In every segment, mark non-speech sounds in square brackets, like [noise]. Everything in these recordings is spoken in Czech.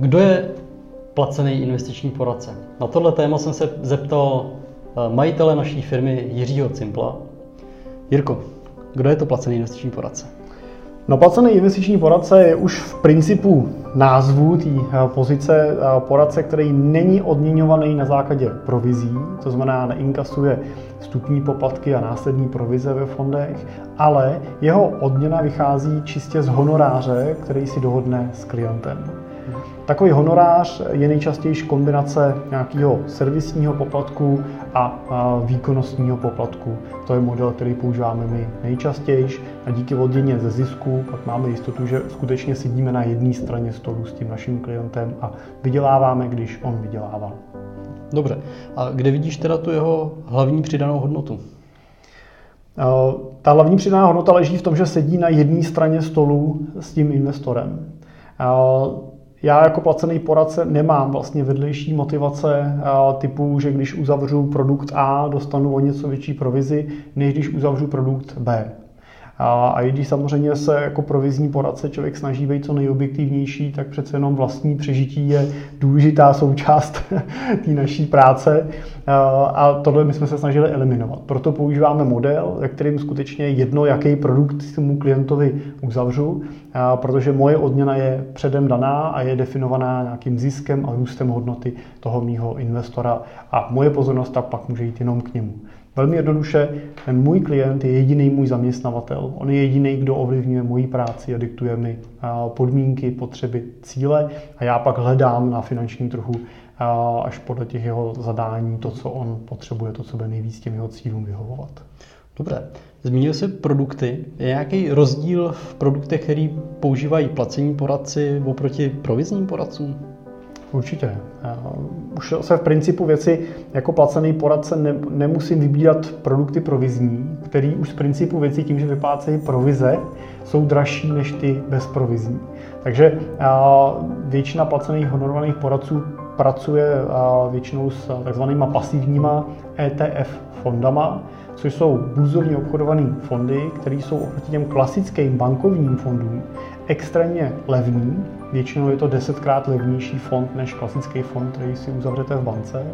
Kdo je placený investiční poradce? Na tohle téma jsem se zeptal eh, majitele naší firmy Jiřího Cimpla. Jirko, kdo je to placený investiční poradce? No placený investiční poradce je už v principu názvu té eh, pozice eh, poradce, který není odměňovaný na základě provizí, to znamená neinkasuje vstupní poplatky a následní provize ve fondech, ale jeho odměna vychází čistě z honoráře, který si dohodne s klientem. Takový honorář je nejčastější kombinace nějakého servisního poplatku a výkonnostního poplatku. To je model, který používáme my nejčastěji a díky odděně ze zisku pak máme jistotu, že skutečně sedíme na jedné straně stolu s tím naším klientem a vyděláváme, když on vydělává. Dobře. A kde vidíš teda tu jeho hlavní přidanou hodnotu? Ta hlavní přidaná hodnota leží v tom, že sedí na jedné straně stolu s tím investorem já jako placený poradce nemám vlastně vedlejší motivace typu, že když uzavřu produkt A, dostanu o něco větší provizi, než když uzavřu produkt B. A, a i když samozřejmě se jako provizní poradce člověk snaží být co nejobjektivnější, tak přece jenom vlastní přežití je důležitá součást [laughs] té naší práce. A tohle my jsme se snažili eliminovat. Proto používáme model, ve kterým skutečně jedno, jaký produkt tomu klientovi uzavřu, protože moje odměna je předem daná a je definovaná nějakým ziskem a růstem hodnoty toho mýho investora a moje pozornost tak pak může jít jenom k němu. Velmi jednoduše, ten můj klient je jediný můj zaměstnavatel. On je jediný, kdo ovlivňuje moji práci a diktuje mi podmínky, potřeby, cíle a já pak hledám na finanční trhu až podle těch jeho zadání to, co on potřebuje, to, co bude nejvíc těm jeho cílům vyhovovat. Dobré. Zmínil se produkty. Je nějaký rozdíl v produktech, který používají placení poradci oproti provizním poradcům? Určitě. Už se v principu věci jako placený poradce ne, nemusím vybírat produkty provizní, který už z principu věci tím, že vyplácejí provize, jsou dražší než ty bezprovizní. Takže většina placených honorovaných poradců pracuje většinou s takzvanýma pasivníma ETF fondama, což jsou burzovně obchodované fondy, které jsou oproti těm klasickým bankovním fondům extrémně levný. Většinou je to desetkrát levnější fond než klasický fond, který si uzavřete v bance.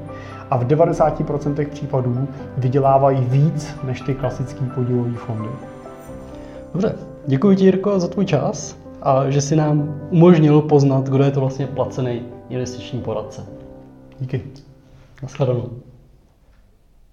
A v 90% případů vydělávají víc než ty klasické podílové fondy. Dobře, děkuji ti Jirko za tvůj čas a že si nám umožnil poznat, kdo je to vlastně placený investiční poradce. Díky. Naschledanou.